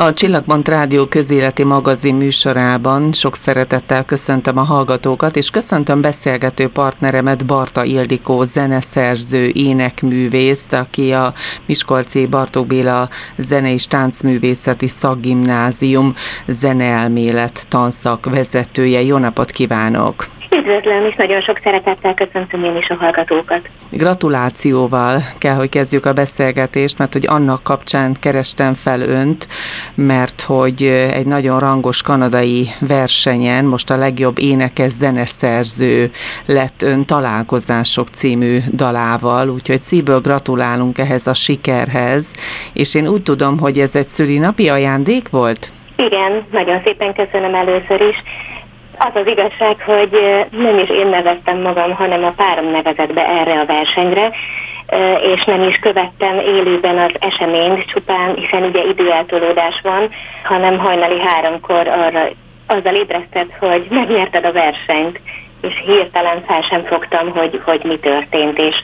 A Csillagpont Rádió közéleti magazin műsorában sok szeretettel köszöntöm a hallgatókat, és köszöntöm beszélgető partneremet Barta Ildikó, zeneszerző, énekművészt, aki a Miskolci Bartók Béla Zene és Táncművészeti Szakgimnázium zeneelmélet tanszak vezetője. Jó napot kívánok! Üdvözlöm, és nagyon sok szeretettel köszöntöm én is a hallgatókat. Gratulációval kell, hogy kezdjük a beszélgetést, mert hogy annak kapcsán kerestem fel önt, mert hogy egy nagyon rangos kanadai versenyen most a legjobb énekes zeneszerző lett ön találkozások című dalával, úgyhogy szívből gratulálunk ehhez a sikerhez, és én úgy tudom, hogy ez egy szülinapi ajándék volt? Igen, nagyon szépen köszönöm először is. Az az igazság, hogy nem is én neveztem magam, hanem a párom nevezett be erre a versenyre, és nem is követtem élőben az eseményt csupán, hiszen ugye időeltolódás van, hanem hajnali háromkor arra azzal ébresztett, hogy megnyerted a versenyt, és hirtelen fel sem fogtam, hogy, hogy mi történt, és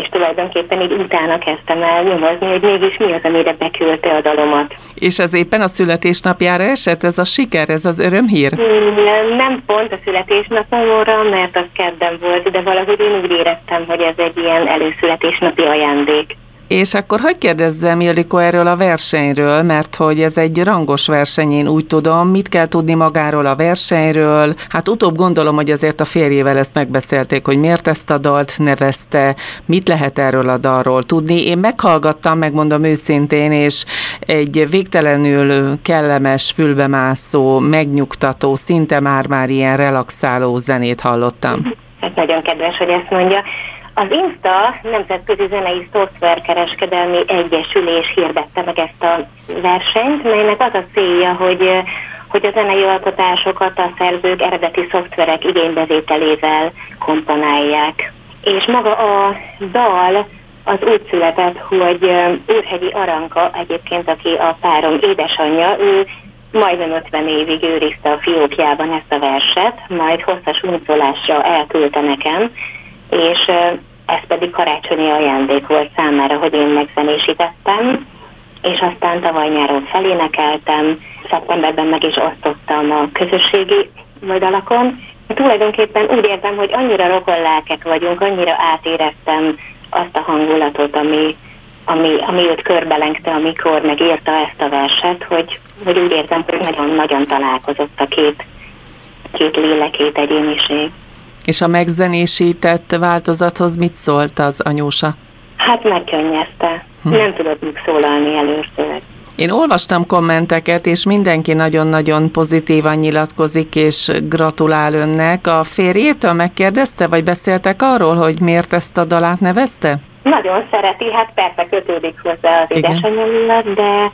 és tulajdonképpen így utána kezdtem el nyomozni, hogy mégis mi az, amire beküldte a dalomat. És ez éppen a születésnapjára esett, ez a siker, ez az örömhír? Nem, nem pont a születésnapomra, mert az kedden volt, de valahogy én úgy éreztem, hogy ez egy ilyen előszületésnapi ajándék. És akkor hogy kérdezzem, Ildikó, erről a versenyről, mert hogy ez egy rangos verseny, én úgy tudom, mit kell tudni magáról a versenyről. Hát utóbb gondolom, hogy azért a férjével ezt megbeszélték, hogy miért ezt a dalt nevezte, mit lehet erről a dalról tudni. Én meghallgattam, megmondom őszintén, és egy végtelenül kellemes, fülbemászó, megnyugtató, szinte már-már ilyen relaxáló zenét hallottam. Ez nagyon kedves, hogy ezt mondja. Az INSTA Nemzetközi Zenei Szoftverkereskedelmi Egyesülés hirdette meg ezt a versenyt, melynek az a célja, hogy hogy a zenei alkotásokat a szerzők eredeti szoftverek igénybevételével komponálják. És maga a dal az úgy született, hogy Úrhegyi Aranka egyébként, aki a párom édesanyja, ő majdnem 50 évig őrizte a fiókjában ezt a verset, majd hosszas uncolásra elküldte nekem, és ez pedig karácsonyi ajándék volt számára, hogy én megzenésítettem, és aztán tavaly nyáron felénekeltem, szeptemberben meg is osztottam a közösségi oldalakon. Tulajdonképpen úgy érzem, hogy annyira rokonlelkek vagyunk, annyira átéreztem azt a hangulatot, ami, ami, ami őt körbelengte, amikor megírta ezt a verset, hogy, hogy úgy érzem, hogy nagyon-nagyon találkozott a két, két lélek, két egyéniség. És a megzenésített változathoz mit szólt az anyósa? Hát megkönnyezte. Hm. Nem tudott még szólalni először. Én olvastam kommenteket, és mindenki nagyon-nagyon pozitívan nyilatkozik, és gratulál önnek. A férjétől megkérdezte, vagy beszéltek arról, hogy miért ezt a dalát nevezte? Nagyon szereti, hát persze kötődik hozzá az édesanyja de,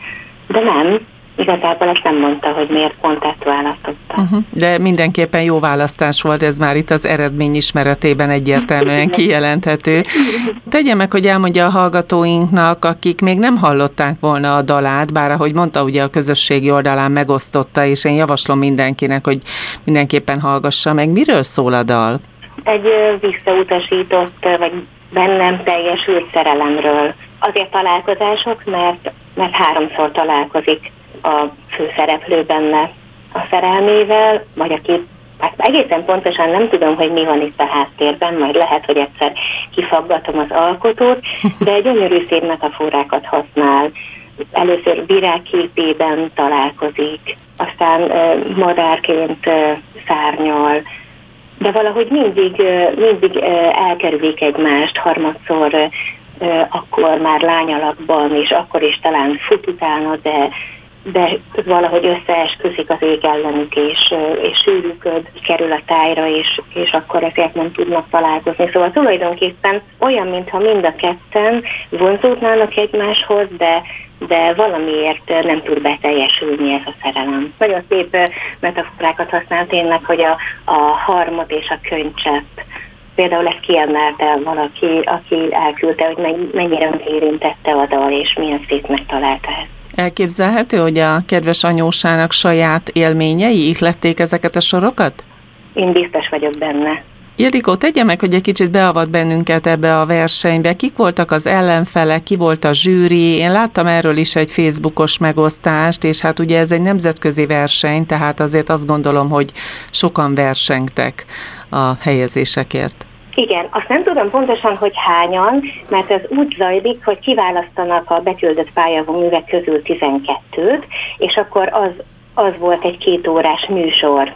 de nem igazából ezt nem mondta, hogy miért pont ezt választotta. Uh-huh. De mindenképpen jó választás volt, ez már itt az eredmény ismeretében egyértelműen kijelenthető. Tegye meg, hogy elmondja a hallgatóinknak, akik még nem hallották volna a dalát, bár ahogy mondta, ugye a közösségi oldalán megosztotta, és én javaslom mindenkinek, hogy mindenképpen hallgassa meg. Miről szól a dal? Egy visszautasított, vagy bennem teljesült szerelemről. Azért találkozások, mert, mert háromszor találkozik a főszereplő benne a szerelmével, vagy aki Hát egészen pontosan nem tudom, hogy mi van itt a háttérben, majd lehet, hogy egyszer kifaggatom az alkotót, de gyönyörű szép metaforákat használ. Először virágképében találkozik, aztán uh, madárként uh, szárnyal, de valahogy mindig, uh, mindig uh, elkerülik egymást, harmadszor uh, akkor már lányalakban, és akkor is talán fut utána, de de valahogy összeesküszik az ég ellenük, és, és sűrűköd, kerül a tájra, és, és akkor ezért nem tudnak találkozni. Szóval tulajdonképpen olyan, mintha mind a ketten vonzódnának egymáshoz, de, de valamiért nem tud beteljesülni ez a szerelem. Nagyon szép metaforákat használ tényleg, hogy a, a harmot és a könycsepp például ezt kiemelte valaki, aki elküldte, hogy mennyire érintette a dal, és milyen szép megtalálta ezt. Elképzelhető, hogy a kedves anyósának saját élményei ihlették ezeket a sorokat? Én biztos vagyok benne. Ildikó, tegye meg, hogy egy kicsit beavat bennünket ebbe a versenybe. Kik voltak az ellenfelek, ki volt a zsűri? Én láttam erről is egy Facebookos megosztást, és hát ugye ez egy nemzetközi verseny, tehát azért azt gondolom, hogy sokan versengtek a helyezésekért. Igen, azt nem tudom pontosan, hogy hányan, mert ez úgy zajlik, hogy kiválasztanak a beküldött művek közül 12-t, és akkor az, az volt egy két órás műsor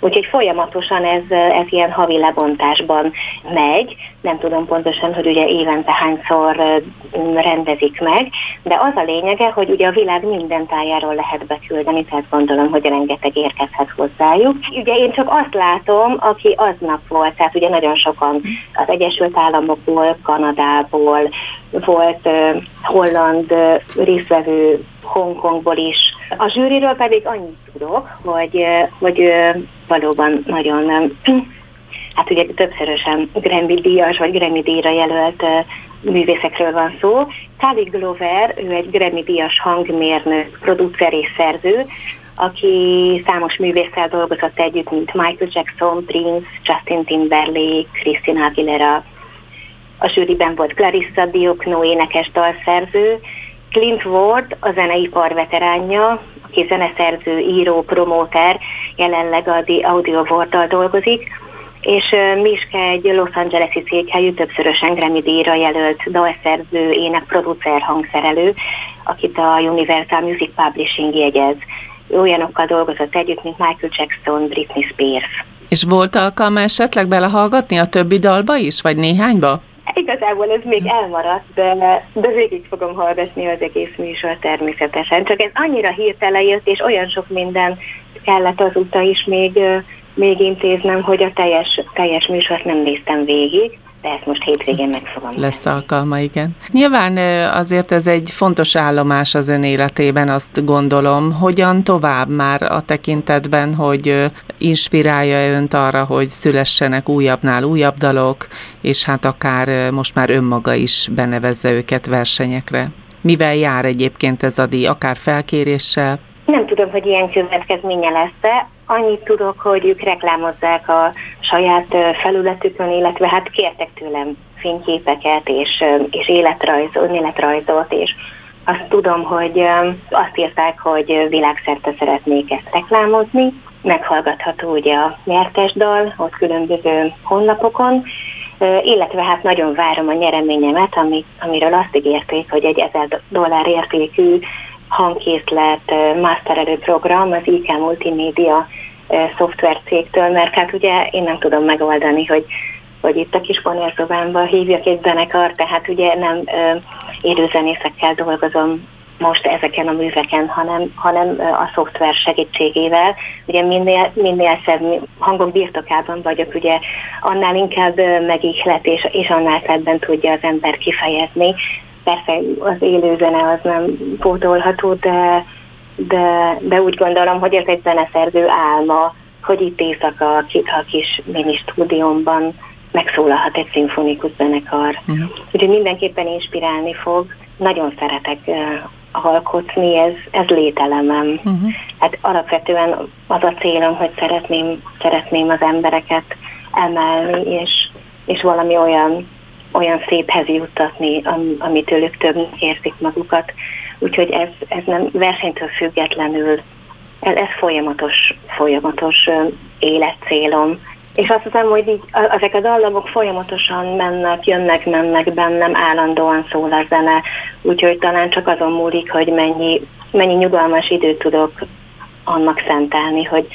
Úgyhogy folyamatosan ez, ez ilyen havi lebontásban megy. Nem tudom pontosan, hogy ugye évente hányszor rendezik meg, de az a lényege, hogy ugye a világ minden tájáról lehet beküldeni, tehát gondolom, hogy rengeteg érkezhet hozzájuk. Ugye én csak azt látom, aki aznap volt, tehát ugye nagyon sokan az Egyesült Államokból, Kanadából, volt holland uh, részvevő Hongkongból is. A zsűriről pedig annyit tudok, hogy, hogy valóban nagyon, hát ugye többszörösen Grammy díjas vagy Grammy díjra jelölt művészekről van szó. Kali Glover, ő egy Grammy díjas hangmérnök, producer és szerző, aki számos művésszel dolgozott együtt, mint Michael Jackson, Prince, Justin Timberlake, Christina Aguilera. A zsűriben volt Clarissa Diokno énekes dalszerző, Clint Ward, a zeneipar veteránja, aki zeneszerző, író, promóter, jelenleg a The Audio World-dal dolgozik, és Miske egy Los Angeles-i székhelyű, többszörösen Grammy díjra jelölt dalszerző, ének, producer, hangszerelő, akit a Universal Music Publishing jegyez. Olyanokkal dolgozott együtt, mint Michael Jackson, Britney Spears. És volt alkalma esetleg belehallgatni a többi dalba is, vagy néhányba? Igazából ez még elmaradt, de, de végig fogom hallgatni az egész műsor természetesen. Csak ez annyira hirtelen jött, és olyan sok minden kellett azóta is még, még intéznem, hogy a teljes, teljes műsort nem néztem végig de ezt most hétvégén meg fogom Lesz alkalma, igen. Nyilván azért ez egy fontos állomás az ön életében, azt gondolom. Hogyan tovább már a tekintetben, hogy inspirálja önt arra, hogy szülessenek újabbnál újabb dalok, és hát akár most már önmaga is benevezze őket versenyekre? Mivel jár egyébként ez a díj, akár felkéréssel? Nem tudom, hogy ilyen következménye lesz-e. Annyit tudok, hogy ők reklámozzák a saját felületükön, illetve hát kértek tőlem fényképeket és, és életrajz, önéletrajzot, és azt tudom, hogy azt írták, hogy világszerte szeretnék ezt reklámozni. Meghallgatható ugye a nyertes dal, ott különböző honlapokon, illetve hát nagyon várom a nyereményemet, amit, amiről azt ígérték, hogy egy 1000 dollár értékű hangkészlet masterelő program az IK Multimédia szoftver cégtől, mert hát ugye én nem tudom megoldani, hogy hogy itt a kis panelszobámban hívjak egy zenekar, tehát ugye nem élőzenészekkel dolgozom most ezeken a műveken, hanem, hanem a szoftver segítségével. Ugye minél, minél szebb hangok birtokában vagyok, ugye annál inkább megihlet, és, és annál szebben tudja az ember kifejezni. Persze az élőzene az nem pótolható, de, de, de úgy gondolom, hogy ez egy zeneszerző álma, hogy itt éjszaka a kis mini stúdiómban megszólalhat egy szimfonikus zenekar. Uh-huh. Úgyhogy mindenképpen inspirálni fog. Nagyon szeretek uh, alkotni, ez, ez lételemem. Uh-huh. Hát alapvetően az a célom, hogy szeretném, szeretném az embereket emelni, és, és valami olyan, olyan széphez juttatni, am, amitől ők több érzik magukat. Úgyhogy ez, ez nem versenytől függetlenül, ez, ez folyamatos, folyamatos életcélom. És azt hiszem, hogy így ezek a dallamok folyamatosan mennek, jönnek, mennek bennem, állandóan szól a zene, úgyhogy talán csak azon múlik, hogy mennyi, mennyi nyugalmas időt tudok annak szentelni, hogy,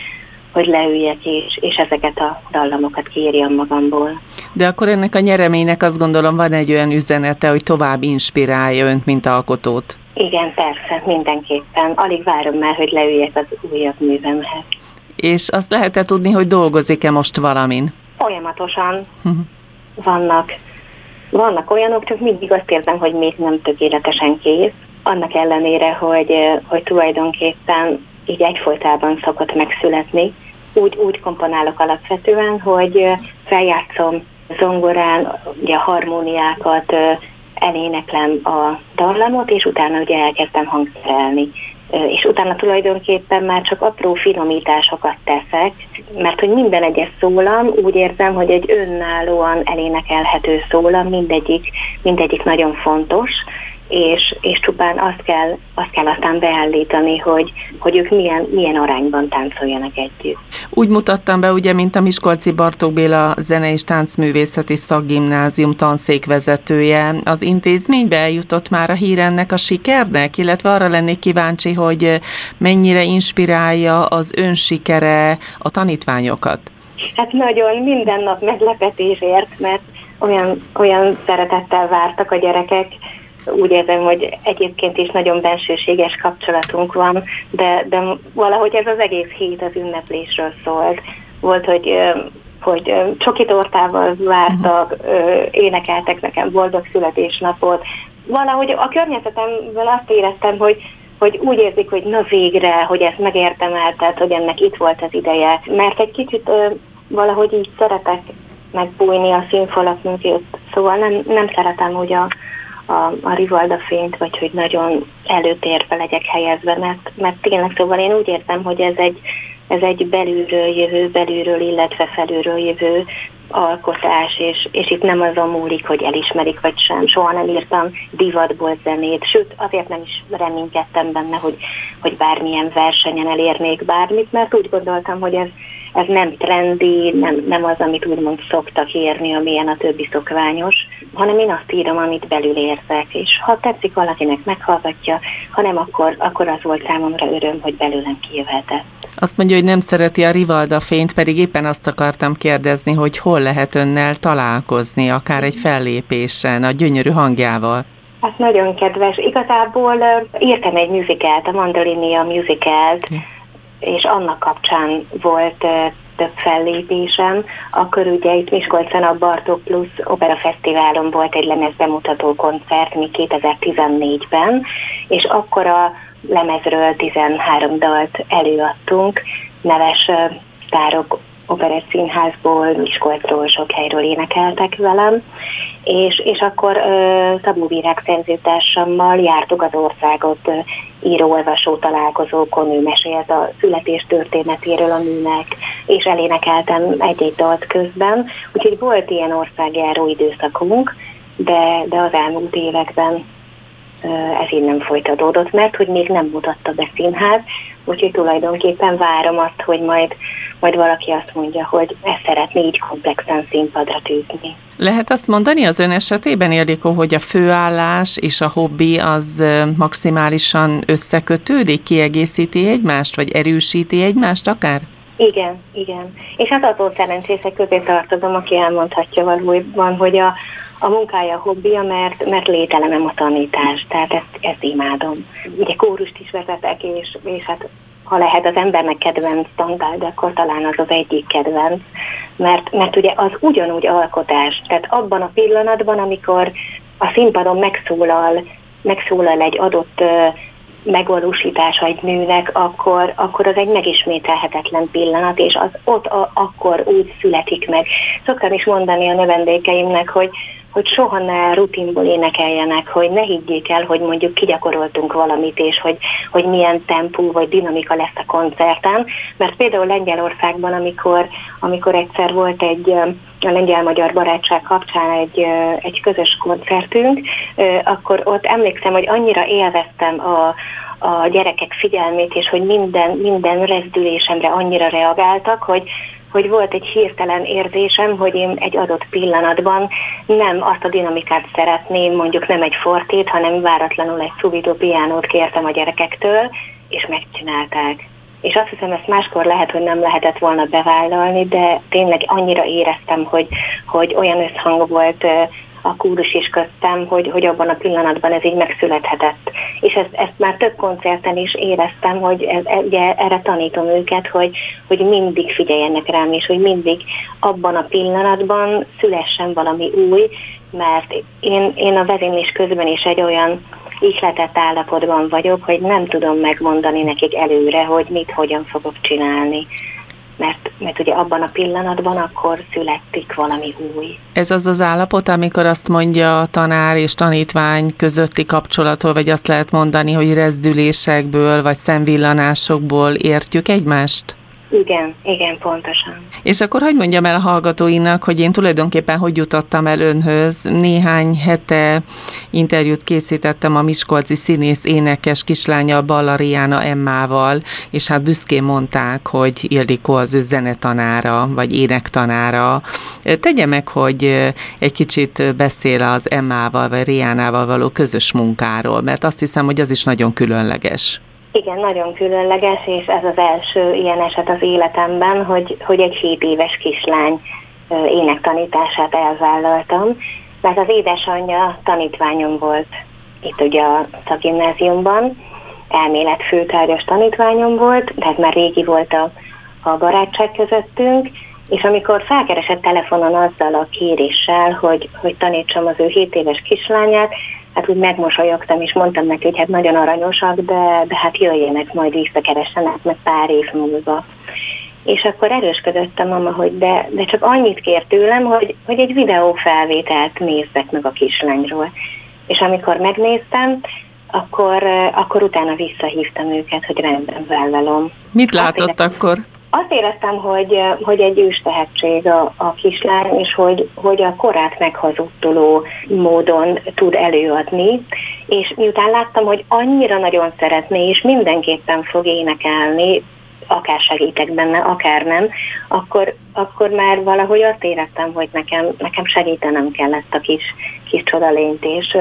hogy leüljek és, és ezeket a dallamokat kiírjam magamból. De akkor ennek a nyereménynek azt gondolom van egy olyan üzenete, hogy tovább inspirálja önt, mint alkotót. Igen, persze, mindenképpen. Alig várom már, hogy leüljek az újabb művemhez. És azt lehet-e tudni, hogy dolgozik-e most valamin? Folyamatosan uh-huh. vannak. Vannak olyanok, csak mindig azt érzem, hogy még nem tökéletesen kész. Annak ellenére, hogy, hogy tulajdonképpen így egyfolytában szokott megszületni. Úgy, úgy komponálok alapvetően, hogy feljátszom zongorán, ugye a harmóniákat, eléneklem a dallamot, és utána ugye elkezdtem hangszerelni. és utána tulajdonképpen már csak apró finomításokat teszek, mert hogy minden egyes szólam úgy érzem, hogy egy önállóan elénekelhető szólam, mindegyik, mindegyik nagyon fontos, és, és csupán azt kell, azt kell aztán beállítani, hogy, hogy ők milyen, milyen arányban táncoljanak együtt. Úgy mutattam be, ugye, mint a Miskolci Bartók Béla Zene és Táncművészeti Szakgimnázium tanszékvezetője. Az intézménybe eljutott már a hír ennek a sikernek, illetve arra lennék kíváncsi, hogy mennyire inspirálja az ön sikere a tanítványokat. Hát nagyon, minden nap meglepetésért, mert olyan, olyan szeretettel vártak a gyerekek, úgy érzem, hogy egyébként is nagyon bensőséges kapcsolatunk van, de, de valahogy ez az egész hét az ünneplésről szólt. Volt, hogy hogy csoki tortával vártak, énekeltek nekem boldog születésnapot. Valahogy a környezetemben azt éreztem, hogy, hogy úgy érzik, hogy na végre, hogy ezt megérdemeltet, hogy ennek itt volt az ideje. Mert egy kicsit valahogy így szeretek megbújni a színfalak mögött, szóval nem, nem szeretem úgy a, a, a Rivalda fényt, vagy hogy nagyon előtérbe legyek helyezve, mert, mert tényleg szóval én úgy értem, hogy ez egy, ez egy belülről jövő, belülről, illetve felülről jövő alkotás, és, és itt nem azon múlik, hogy elismerik vagy sem. Soha nem írtam divatból zenét, sőt azért nem is reménykedtem benne, hogy, hogy bármilyen versenyen elérnék bármit, mert úgy gondoltam, hogy ez, ez nem trendi, nem, nem az, amit úgymond szoktak írni, amilyen a többi szokványos, hanem én azt írom, amit belül érzek, és ha tetszik valakinek, meghallgatja, ha nem, akkor, akkor az volt számomra öröm, hogy belőlem kijöhetett. Azt mondja, hogy nem szereti a Rivalda fényt, pedig éppen azt akartam kérdezni, hogy hol lehet önnel találkozni, akár egy fellépésen, a gyönyörű hangjával. Hát nagyon kedves. Igazából írtam egy musicalt, a Mandolinia musicalt, okay és annak kapcsán volt több fellépésem, akkor ugye itt Miskolcon a Bartók Plus Opera Fesztiválon volt egy lemezbemutató koncert, mi 2014-ben, és akkor a lemezről 13 dalt előadtunk, neves tárok Operett Színházból, Miskolcról, sok helyről énekeltek velem, és, és akkor uh, Szabó Virág szerzőtársammal jártuk az országot uh, író-olvasó találkozókon, ő mesélt a születés történetéről a műnek, és elénekeltem egy-egy dalt közben, úgyhogy volt ilyen országjáró időszakunk, de, de az elmúlt években ez így nem folytatódott, mert hogy még nem mutatta be színház, úgyhogy tulajdonképpen várom azt, hogy majd, majd valaki azt mondja, hogy ezt szeretné így komplexen színpadra tűzni. Lehet azt mondani az ön esetében, Ildikó, hogy a főállás és a hobbi az maximálisan összekötődik, kiegészíti egymást, vagy erősíti egymást akár? Igen, igen. És hát azon szerencsések közé tartozom, aki elmondhatja valójában, hogy a, a munkája a hobbija, mert, mert lételemem a tanítás, tehát ezt, ezt imádom. Ugye kórust is vezetek, és, és hát ha lehet az embernek kedvenc de akkor talán az az egyik kedvenc, mert, mert ugye az ugyanúgy alkotás, tehát abban a pillanatban, amikor a színpadon megszólal, megszólal egy adott megvalósítása egy műnek, akkor, akkor az egy megismételhetetlen pillanat, és az ott a, akkor úgy születik meg. Szoktam is mondani a növendékeimnek, hogy hogy soha ne rutinból énekeljenek, hogy ne higgyék el, hogy mondjuk kigyakoroltunk valamit, és hogy, hogy milyen tempó vagy dinamika lesz a koncerten, mert például Lengyelországban, amikor, amikor egyszer volt egy a lengyel-magyar barátság kapcsán egy, egy közös koncertünk, akkor ott emlékszem, hogy annyira élveztem a, a gyerekek figyelmét, és hogy minden, minden rezdülésemre annyira reagáltak, hogy, hogy volt egy hirtelen érzésem, hogy én egy adott pillanatban nem azt a dinamikát szeretném, mondjuk nem egy fortét, hanem váratlanul egy szubidó piánót kértem a gyerekektől, és megcsinálták. És azt hiszem, ezt máskor lehet, hogy nem lehetett volna bevállalni, de tényleg annyira éreztem, hogy, hogy olyan összhang volt a kúrus is köztem, hogy, hogy abban a pillanatban ez így megszülethetett. És ezt, ezt már több koncerten is éreztem, hogy ez, ugye erre tanítom őket, hogy, hogy mindig figyeljenek rám, és hogy mindig abban a pillanatban szülessen valami új, mert én, én a vezénylés közben is egy olyan ihletett állapotban vagyok, hogy nem tudom megmondani nekik előre, hogy mit, hogyan fogok csinálni mert, mert ugye abban a pillanatban akkor születik valami új. Ez az az állapot, amikor azt mondja a tanár és tanítvány közötti kapcsolatról, vagy azt lehet mondani, hogy rezdülésekből, vagy szemvillanásokból értjük egymást? Igen, igen, pontosan. És akkor hogy mondjam el a hallgatóinak, hogy én tulajdonképpen hogy jutottam el önhöz. Néhány hete interjút készítettem a Miskolci színész énekes kislánya Ballariána Emmával, és hát büszkén mondták, hogy Ildikó az ő zenetanára, vagy énektanára. Tegye meg, hogy egy kicsit beszél az Emmával, vagy Riánával való közös munkáról, mert azt hiszem, hogy az is nagyon különleges. Igen, nagyon különleges, és ez az első ilyen eset az életemben, hogy, hogy egy 7 éves kislány énektanítását elvállaltam, mert az édesanyja tanítványom volt itt ugye a szakgimnáziumban, elméletfőtárgyas tanítványom volt, tehát már régi volt a, a barátság közöttünk, és amikor felkeresett telefonon azzal a kéréssel, hogy, hogy tanítsam az ő 7 éves kislányát, hát úgy megmosolyogtam, és mondtam neki, hogy hát nagyon aranyosak, de, de hát jöjjenek, majd visszakeressenek meg pár év múlva. És akkor erősködött a mama, hogy de, de csak annyit kért tőlem, hogy, hogy egy videófelvételt nézzek meg a kislányról. És amikor megnéztem, akkor, akkor utána visszahívtam őket, hogy rendben vállalom. Mit látott akkor? Azt éreztem, hogy, hogy egy ős tehetség a, a kislány, és hogy, hogy a korát meghazudtoló módon tud előadni, és miután láttam, hogy annyira nagyon szeretné, és mindenképpen fog énekelni, akár segítek benne, akár nem, akkor, akkor már valahogy azt éreztem, hogy nekem, nekem segítenem kellett a kis, kis csodalényt, és,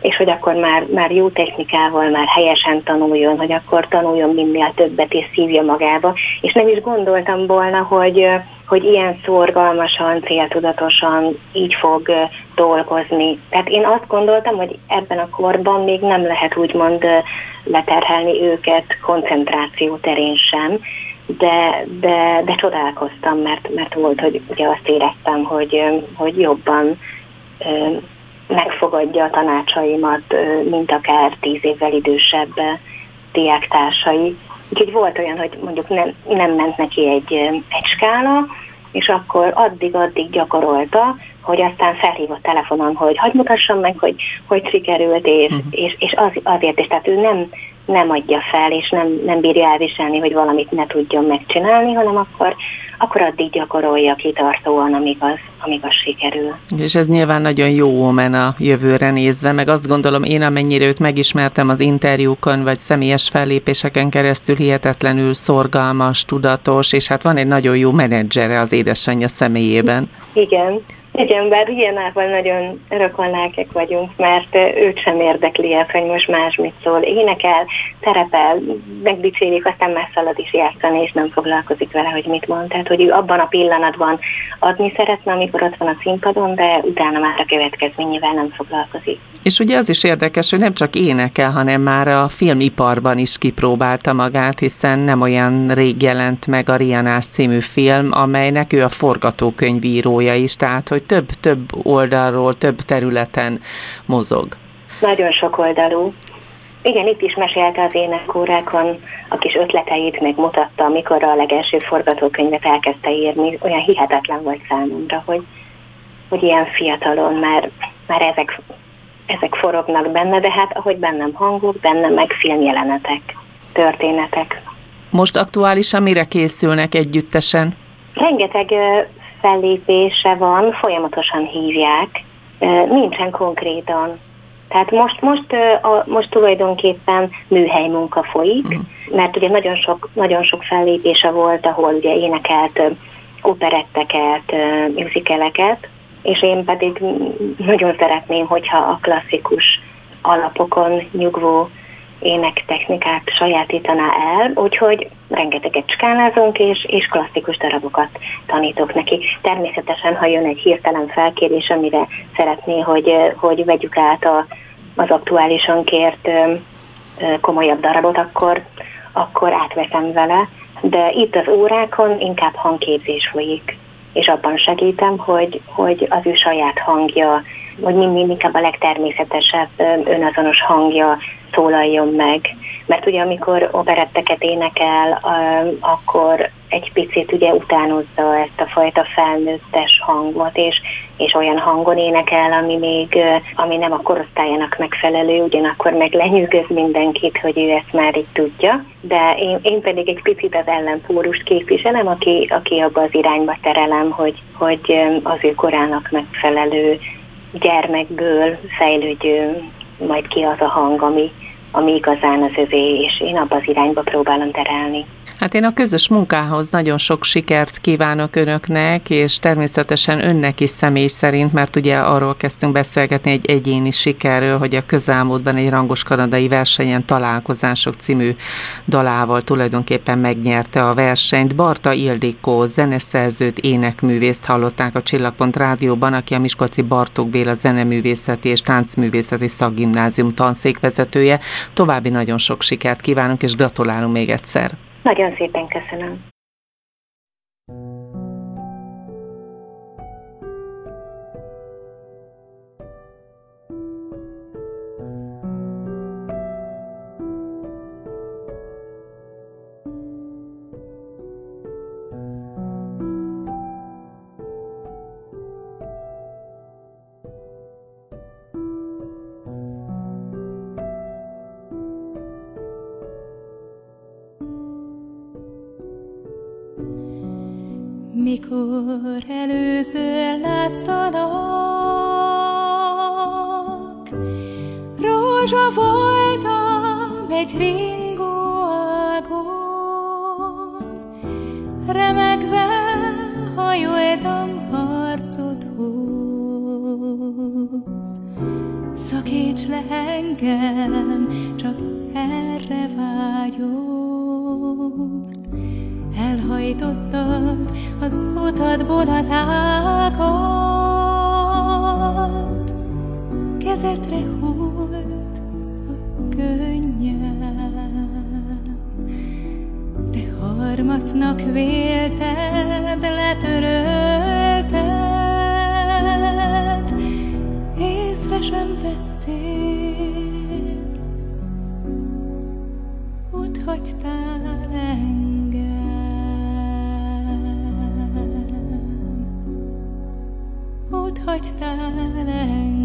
és hogy akkor már, már jó technikával, már helyesen tanuljon, hogy akkor tanuljon minél többet és szívja magába, és nem is gondoltam volna, hogy, hogy ilyen szorgalmasan, céltudatosan így fog dolgozni. Tehát én azt gondoltam, hogy ebben a korban még nem lehet úgymond leterhelni őket koncentráció terén sem, de, de, de csodálkoztam, mert, mert volt, hogy ugye azt éreztem, hogy, hogy jobban megfogadja a tanácsaimat, mint akár tíz évvel idősebb diáktársai. Úgyhogy volt olyan, hogy mondjuk nem, nem ment neki egy, egy skála, és akkor addig-addig gyakorolta, hogy aztán felhívott telefonon, hogy hagyd mutassam meg, hogy hogy sikerült, és, uh-huh. és, és az, azért is, tehát ő nem, nem adja fel, és nem, nem bírja elviselni, hogy valamit ne tudjon megcsinálni, hanem akkor, akkor addig gyakorolja kitartóan, amíg az, amíg az sikerül. És ez nyilván nagyon jó omen a jövőre nézve, meg azt gondolom én, amennyire őt megismertem az interjúkon, vagy személyes fellépéseken keresztül hihetetlenül szorgalmas, tudatos, és hát van egy nagyon jó menedzsere az édesanyja személyében. Igen, igen, bár ilyenával nagyon rokonlelkek vagyunk, mert őt sem érdekli el, hogy most más mit szól. Énekel, terepel, megdicsérik, aztán már szalad is játszani, és nem foglalkozik vele, hogy mit mond. Tehát, hogy ő abban a pillanatban adni szeretne, amikor ott van a színpadon, de utána már a következményével nem foglalkozik. És ugye az is érdekes, hogy nem csak énekel, hanem már a filmiparban is kipróbálta magát, hiszen nem olyan rég jelent meg a Rianás című film, amelynek ő a forgatókönyvírója is, tehát hogy több-több oldalról, több területen mozog. Nagyon sok oldalú. Igen, itt is mesélte az énekórákon a kis ötleteit, még mutatta, amikor a legelső forgatókönyvet elkezdte írni. Olyan hihetetlen volt számomra, hogy, hogy ilyen fiatalon már, már ezek, ezek forognak benne, de hát ahogy bennem hangok, bennem meg filmjelenetek, történetek. Most aktuálisan mire készülnek együttesen? Rengeteg fellépése van, folyamatosan hívják, nincsen konkrétan. Tehát most, most, a, most tulajdonképpen műhely munka folyik, uh-huh. mert ugye nagyon sok, nagyon sok fellépése volt, ahol ugye énekelt operetteket, musicaleket, és én pedig nagyon szeretném, hogyha a klasszikus alapokon nyugvó énektechnikát sajátítaná el, úgyhogy rengeteget skálázunk, és, és klasszikus darabokat tanítok neki. Természetesen, ha jön egy hirtelen felkérés, amire szeretné, hogy, hogy vegyük át a, az aktuálisan kért komolyabb darabot, akkor, akkor átveszem vele, de itt az órákon inkább hangképzés folyik, és abban segítem, hogy, hogy az ő saját hangja, vagy mindig inkább a legtermészetesebb önazonos hangja szólaljon meg. Mert ugye amikor operetteket énekel, akkor egy picit ugye utánozza ezt a fajta felnőttes hangot, és, és olyan hangon énekel, ami még, ami nem a korosztályának megfelelő, ugyanakkor meg lenyűgöz mindenkit, hogy ő ezt már itt tudja, de én, én pedig egy picit az ellenpórust képviselem, aki, aki abba az irányba terelem, hogy, hogy az ő korának megfelelő gyermekből fejlődjön majd ki az a hang, ami, ami igazán az övé, és én abba az irányba próbálom terelni. Hát én a közös munkához nagyon sok sikert kívánok önöknek, és természetesen önnek is személy szerint, mert ugye arról kezdtünk beszélgetni egy egyéni sikerről, hogy a közelmúltban egy rangos kanadai versenyen találkozások című dalával tulajdonképpen megnyerte a versenyt. Barta Ildikó, zeneszerzőt, énekművészt hallották a Csillagpont Rádióban, aki a Miskolci Bartók Béla Zeneművészeti és Táncművészeti Szakgimnázium tanszékvezetője. További nagyon sok sikert kívánunk, és gratulálunk még egyszer. Nagyon szépen köszönöm. Mikor először láttalak, rózsa voltam egy ringó ágon, remegve hajoltam harcot hoz. Szakíts le engem, csak erre vágyom, elhajtottad az utadból az ágat. Kezedre hult a könnyem, de harmatnak vélted, letörölted, észre sem vettél, ott hagytál engem. ott hagytál engem.